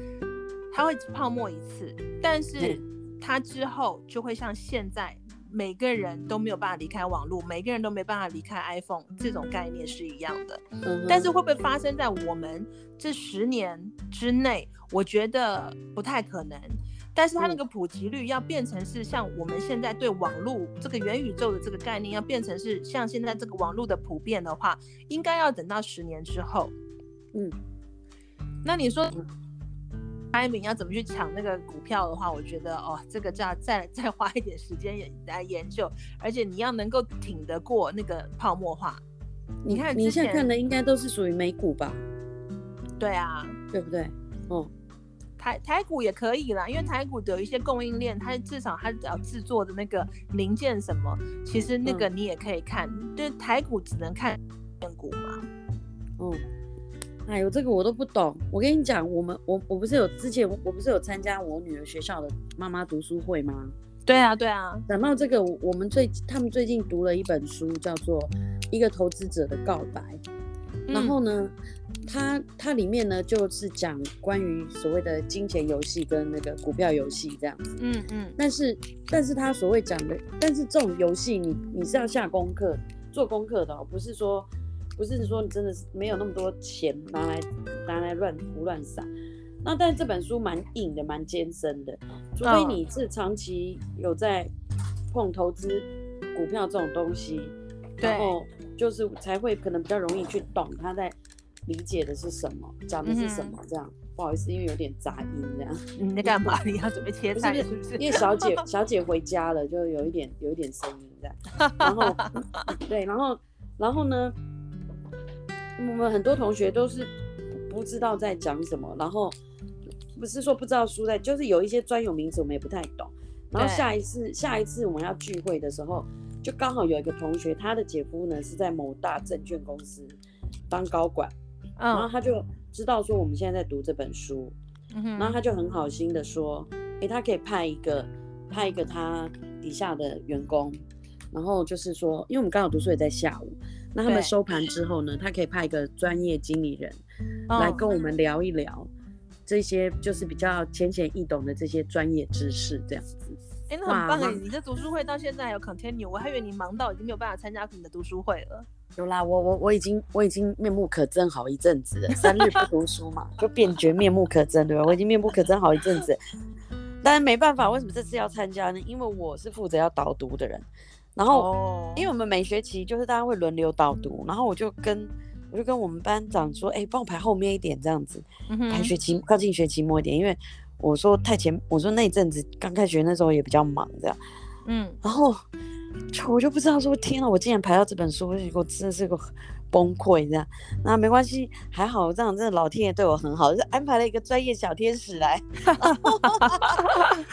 它会泡沫一次，但是它之后就会像现在每个人都没有办法离开网络，每个人都没办法离开 iPhone 这种概念是一样的。嗯，但是会不会发生在我们这十年之内？我觉得不太可能。但是它那个普及率要变成是像我们现在对网络这个元宇宙的这个概念，要变成是像现在这个网络的普遍的话，应该要等到十年之后。嗯，那你说艾米要怎么去抢那个股票的话，我觉得哦，这个就要再再花一点时间来研究，而且你要能够挺得过那个泡沫化。你看你现在看的应该都是属于美股吧？对啊，对不对？哦。台台股也可以啦，因为台股有一些供应链，它至少它只要制作的那个零件什么，其实那个你也可以看。对、嗯，台股只能看电股嘛。嗯，哎呦，这个我都不懂。我跟你讲，我们我我不是有之前我不是有参加我女儿学校的妈妈读书会吗？对啊，对啊。讲到这个，我们最他们最近读了一本书，叫做《一个投资者的告白》。然后呢，它它里面呢就是讲关于所谓的金钱游戏跟那个股票游戏这样子。嗯嗯。但是但是他所谓讲的，但是这种游戏你你是要下功课做功课的哦，不是说不是说你真的是没有那么多钱拿来拿来乱胡乱撒。那但是这本书蛮硬的，蛮艰深的，除非你是长期有在碰投资股票这种东西，然后。就是才会可能比较容易去懂它在理解的是什么，讲的是什么这样。嗯、不好意思，因为有点杂音这样。你在干嘛？你要准备切菜是不是？因为小姐 小姐回家了，就有一点有一点声音这样。然后 对，然后然后呢，我们很多同学都是不知道在讲什么，然后不是说不知道书在，就是有一些专有名词我们也不太懂。然后下一次下一次我们要聚会的时候。就刚好有一个同学，他的姐夫呢是在某大证券公司当高管，嗯，然后他就知道说我们现在在读这本书，嗯，然后他就很好心的说，哎，他可以派一个派一个他底下的员工，然后就是说，因为我们刚好读书也在下午，那他们收盘之后呢，他可以派一个专业经理人来跟我们聊一聊这些就是比较浅显易懂的这些专业知识，这样子。哎，那很棒哎！你的读书会到现在还有 continue，我还以为你忙到已经没有办法参加你的读书会了。有啦，我我我已经我已经面目可憎好一阵子了。三日不读书嘛，就变觉面目可憎，对吧？我已经面目可憎好一阵子，但是没办法，为什么这次要参加呢？因为我是负责要导读的人，然后、哦、因为我们每学期就是大家会轮流导读，然后我就跟我就跟我们班长说，哎，帮我排后面一点，这样子，嗯、排学期靠近学期末一点，因为。我说太前，我说那阵子刚开学那时候也比较忙，这样，嗯，然后就我就不知道说，天啊，我竟然排到这本书，我真的是个崩溃这样。那没关系，还好这样，真的老天爷对我很好，就是安排了一个专业小天使来 给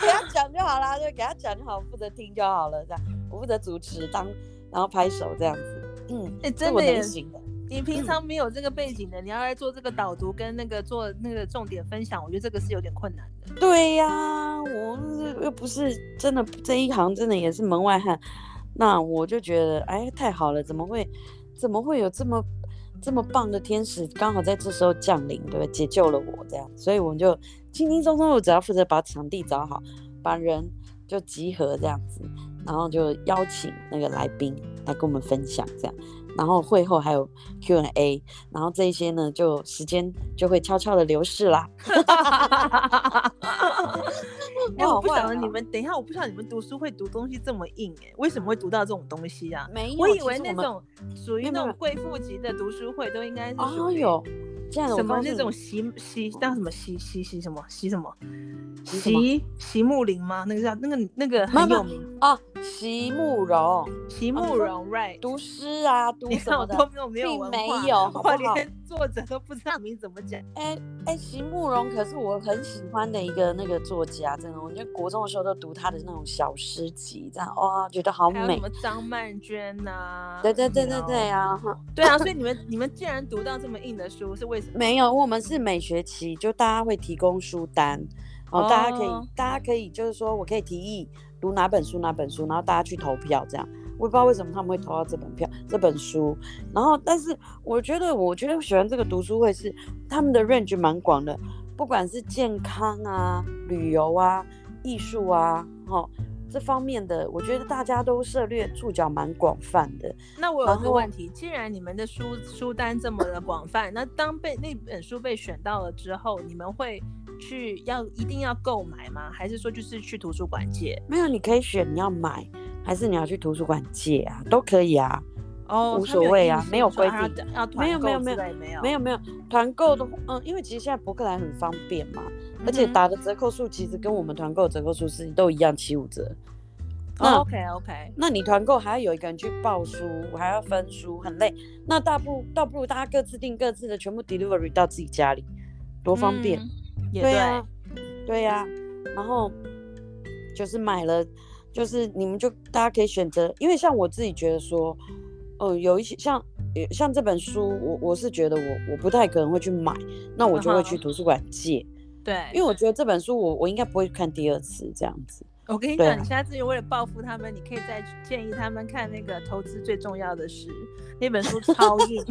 他讲就好啦，就给他讲就好，负责听就好了，这样，我负责主持当，然后拍手这样子，嗯，哎、欸，真的也行的。你平常没有这个背景的，你要来做这个导读跟那个做那个重点分享，我觉得这个是有点困难的。对呀、啊，我又不是真的这一行，真的也是门外汉。那我就觉得，哎，太好了，怎么会，怎么会有这么这么棒的天使刚好在这时候降临，对吧？解救了我这样，所以我们就轻轻松松，我只要负责把场地找好，把人就集合这样子，然后就邀请那个来宾来跟我们分享这样。然后会后还有 Q&A，然后这一些呢，就时间就会悄悄的流逝啦。哎，我不晓得你们，等一下，我不晓得你们读书会读东西这么硬哎，为什么会读到这种东西啊？没有，我以为那种属于那种贵妇级的读书会都应该是属于什么那种席席叫什么席席席什么席什么席席慕林吗？那个叫那个那个很有名啊。席慕蓉，席慕蓉，right？读诗啊，读什么的，都没有没有，并没有，好不好？我连作者都不知道名怎么讲。哎哎，席慕蓉可是我很喜欢的一个那个作家，真的，我觉得国中的时候都读他的那种小诗集，这样哇，觉得好美。还有什么张曼娟呐？对对对对对啊，对啊，所以你们你们既然读到这么硬的书，是为什么？没有，我们是每学期就大家会提供书单，哦，大家可以大家可以就是说我可以提议。读哪本书哪本书，然后大家去投票，这样我也不知道为什么他们会投到这本票这本书。然后，但是我觉得，我觉得喜欢这个读书会是他们的 range 蛮广的，不管是健康啊、旅游啊、艺术啊，哈这方面的，我觉得大家都涉猎触角蛮广泛的。那我有个问题，既然你们的书书单这么的广泛，那当被那本书被选到了之后，你们会？去要一定要购买吗？还是说就是去图书馆借？没有，你可以选你要买，还是你要去图书馆借啊？都可以啊，哦，无所谓啊，没有规定。没有没有没有没有没有没有团购的，嗯，因为其实现在博客来很方便嘛，而且打的折扣数其实跟我们团购折扣数是都一样，七五折。那 OK OK，那你团购还要有一个人去报书，我还要分书，很累。那大不倒不如大家各自订各自的，全部 delivery 到自己家里，多方便。对呀，对呀，然后就是买了，就是你们就大家可以选择，因为像我自己觉得说，哦、呃，有一些像像这本书，我我是觉得我我不太可能会去买，那我就会去图书馆借，对，因为我觉得这本书我我应该不会看第二次这样子。我跟你讲，啊、你下次为了报复他们，你可以再建议他们看那个投资最重要的是那本书超硬。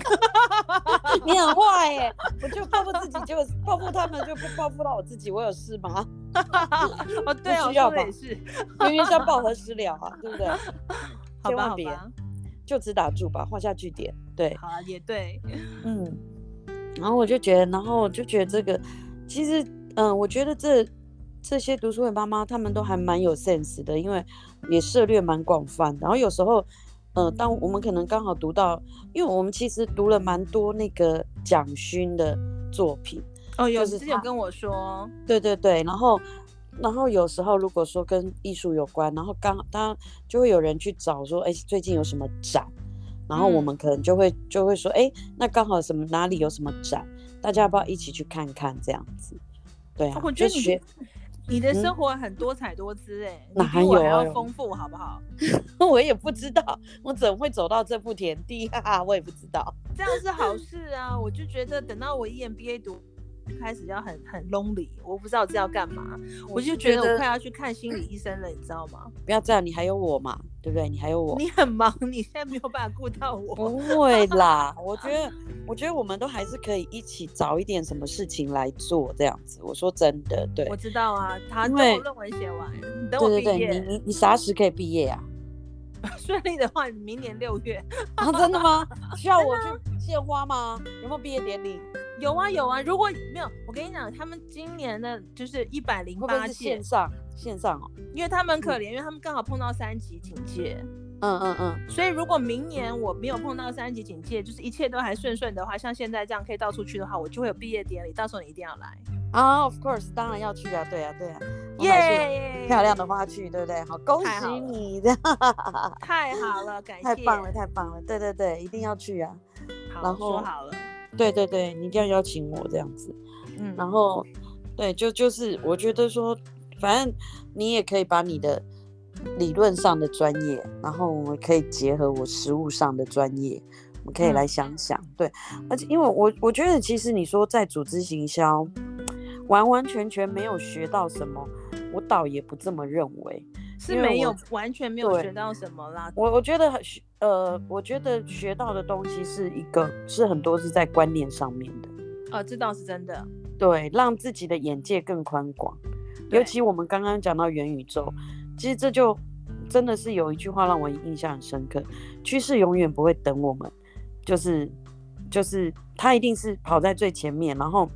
你很坏耶！我就报复自己，就报复他们，就不报复到我自己。我有事吗？哦，对哦，需要吧？也是，因为叫报何时了啊？对不对？千万别，就此打住吧，画下句点。对，好啊，也对。嗯，然后我就觉得，然后我就觉得这个，其实，嗯、呃，我觉得这。这些读书会妈妈他们都还蛮有 sense 的，因为也涉略蛮广泛。然后有时候，呃，当我们可能刚好读到，因为我们其实读了蛮多那个蒋勋的作品。哦，有之前跟我说。对对对，然后，然后有时候如果说跟艺术有关，然后刚当然就会有人去找说，哎，最近有什么展，然后我们可能就会就会说，哎，那刚好什么哪里有什么展，大家要不要一起去看看这样子？对啊，我觉得你。你的生活很多彩多姿哎、欸，哪、嗯、有还要丰富好不好？我也不知道，我怎么会走到这步田地啊？我也不知道，这样是好事啊！我就觉得等到我 EMBA 读开始要很很 lonely，我不知道这要干嘛，我就觉得我快要去看心理医生了，你知道吗？不要这样，你还有我嘛，对不对？你还有我，你很忙，你现在没有办法顾到我。不会 啦，我觉得，我觉得我们都还是可以一起找一点什么事情来做，这样子。我说真的，对，我知道啊，他等我论文写完，你等我毕业。对对对，你你你啥时可以毕业啊？顺利的话，明年六月啊？真的吗？需要我去献花吗？有没有毕业典礼？有啊有啊。如果没有，我跟你讲，他们今年的就是一百零八届线上线上哦，因为他们可怜，嗯、因为他们刚好碰到三级警戒。嗯嗯嗯。所以如果明年我没有碰到三级警戒，就是一切都还顺顺的话，像现在这样可以到处去的话，我就会有毕业典礼。到时候你一定要来啊！Of course，当然要去啊！对啊对啊。耶！漂亮的花去，对不对？好，恭喜你！这样太好了，感谢，太棒了，太棒了！对对对，一定要去啊！好，然后说好了，对对对，你一定要邀请我这样子。嗯，然后对，就就是我觉得说，反正你也可以把你的理论上的专业，然后我们可以结合我实务上的专业，我们可以来想想。嗯、对，而且因为我我觉得，其实你说在组织行销，完完全全没有学到什么。我倒也不这么认为，是没有完全没有学到什么啦。我我觉得学呃，我觉得学到的东西是一个是很多是在观念上面的。呃，这倒是真的。对，让自己的眼界更宽广。尤其我们刚刚讲到元宇宙，其实这就真的是有一句话让我印象很深刻：趋势永远不会等我们，就是就是它一定是跑在最前面，然后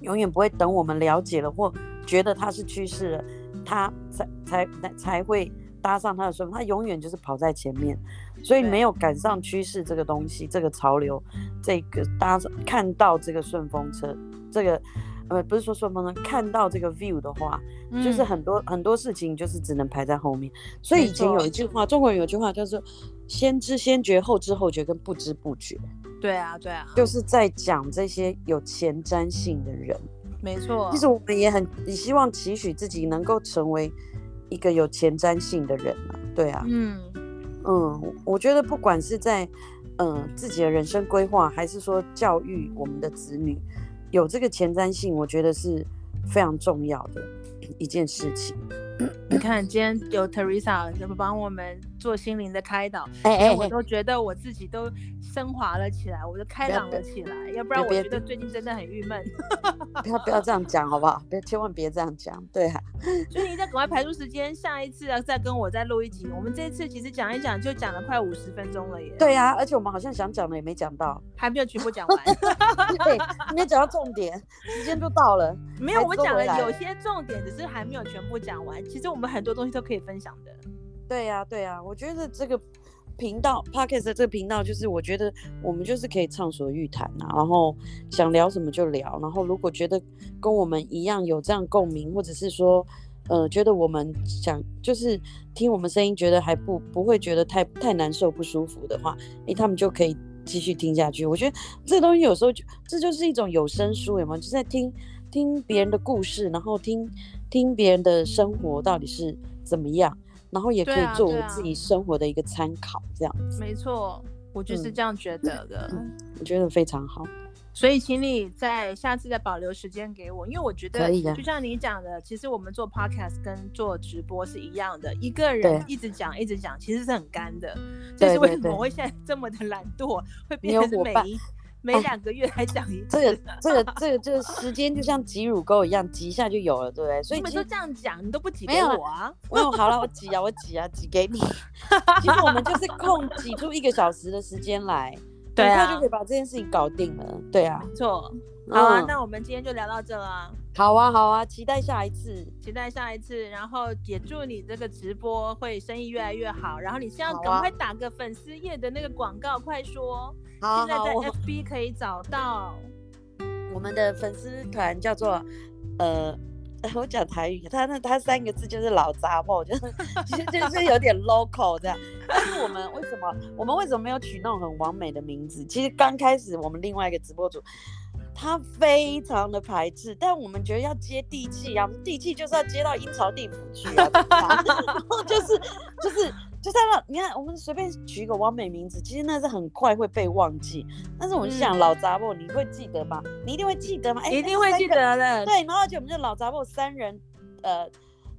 永远不会等我们了解了或。觉得它是趋势了，他才才才才会搭上他的顺风，他永远就是跑在前面，所以没有赶上趋势这个东西，这个潮流，这个搭上看到这个顺风车，这个呃不是说顺风车，看到这个 view 的话，嗯、就是很多很多事情就是只能排在后面。所以以前有一句话，中国人有句话叫做“先知先觉，后知后觉”跟“不知不觉”。对啊，对啊，就是在讲这些有前瞻性的人。没错，其实我们也很也希望期许自己能够成为一个有前瞻性的人啊，对啊，嗯嗯，我觉得不管是在嗯、呃、自己的人生规划，还是说教育我们的子女，有这个前瞻性，我觉得是非常重要的一件事情。你看，今天有 Teresa 怎么帮我们做心灵的开导，哎哎，我都觉得我自己都升华了起来，我都开朗了起来。要不然我觉得最近真的很郁闷。不要不要这样讲好不好？别千万别这样讲。对啊，所以你再赶快排出时间，下一次要再跟我再录一集。我们这一次其实讲一讲就讲了快五十分钟了耶。对啊，而且我们好像想讲的也没讲到，还没有全部讲完。对，没有讲到重点，时间就到了。没有，我们讲了有些重点，只是还没有全部讲完。其实我们很多东西都可以分享的。对呀、对呀、我觉得这个频道 Podcast 的这个频道，就是我觉得我们就是可以畅所欲谈啊，然后想聊什么就聊。然后如果觉得跟我们一样有这样共鸣，或者是说，呃，觉得我们想就是听我们声音，觉得还不不会觉得太太难受不舒服的话，诶，他们就可以继续听下去。我觉得这东西有时候就这就是一种有声书，有没有？就在听听别人的故事，然后听听别人的生活到底是怎么样。然后也可以作为自己生活的一个参考，这样子。没错，我就是这样觉得的。我觉得非常好。所以，请你在下次再保留时间给我，因为我觉得，就像你讲的，其实我们做 podcast 跟做直播是一样的，一个人一直讲一直讲，其实是很干的。这是为什么我会现在这么的懒惰，会变成是每一。每两个月还讲一次，这个这个这个这个时间就像挤乳沟一样，挤一下就有了，对不对？所以你们都这样讲，你都不挤给我啊？没有，好了，我挤啊，我挤啊，挤给你。其实我们就是空挤出一个小时的时间来，对啊，就可以把这件事情搞定了。对啊，没错。好啊，那我们今天就聊到这了。好啊，好啊，期待下一次，期待下一次。然后也祝你这个直播会生意越来越好。然后你现在赶快打个粉丝页的那个广告，快说。现在在 FB 可以找到我们的粉丝团，叫做呃，我讲台语，他那他三个字就是老杂货，就是其实就是有点 local 这样。但是我们为什么我们为什么没有取那种很完美的名字？其实刚开始我们另外一个直播主他非常的排斥，但我们觉得要接地气啊，地气就是要接到阴曹地府去啊，然后就是就是。就是老，你看我们随便取一个完美名字，其实那是很快会被忘记。但是我就想、嗯、老杂货，你会记得吗？你一定会记得吗？哎，一定会记得的。对，然后就我们就老杂货三人，呃，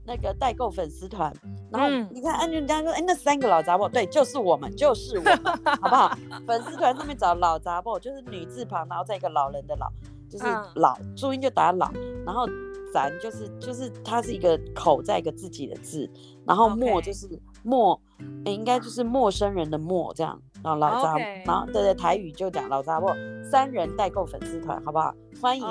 那个代购粉丝团。然后你看，安全家说，哎，那三个老杂货，对，就是我们，就是我们，好不好？粉丝团上面找老杂货，就是女字旁，然后再一个老人的老，就是老，注音就打老，然后。咱就是就是它是一个口在一个自己的字，然后陌就是陌，欸、应该就是陌生人的陌这样。然后老杂，okay. 然后对对，台语就讲老杂货三人代购粉丝团，好不好？欢迎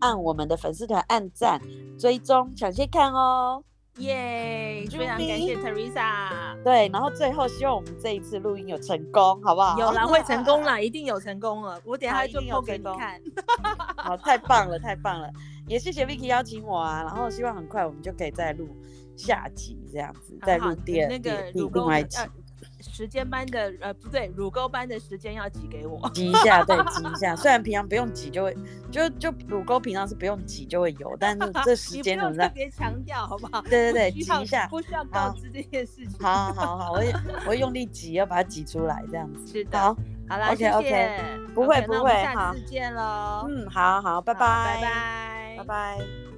按我们的粉丝团按赞追踪，抢先看哦。耶、yeah，非常感谢 Teresa。对，然后最后希望我们这一次录音有成功，好不好？有啦，会成功啦，一定有成功了。我等下就播给你看。好，太棒了，太棒了。也谢谢 Vicky 邀请我啊，然后希望很快我们就可以再录下集这样子，再录第二、那个另外一集。时间班的呃不对，乳沟班的时间要挤给我，挤一下，对，挤一下。虽然平常不用挤就会，就就乳沟平常是不用挤就会有，但是这时间怎么样？特别强调好不好？对对对，挤一下，不需要告知这件事情。好好好，我会我会用力挤，要把它挤出来这样子。是的，好，好了，OK OK，不会不会，下次见喽。嗯，好好，拜拜，拜拜，拜拜。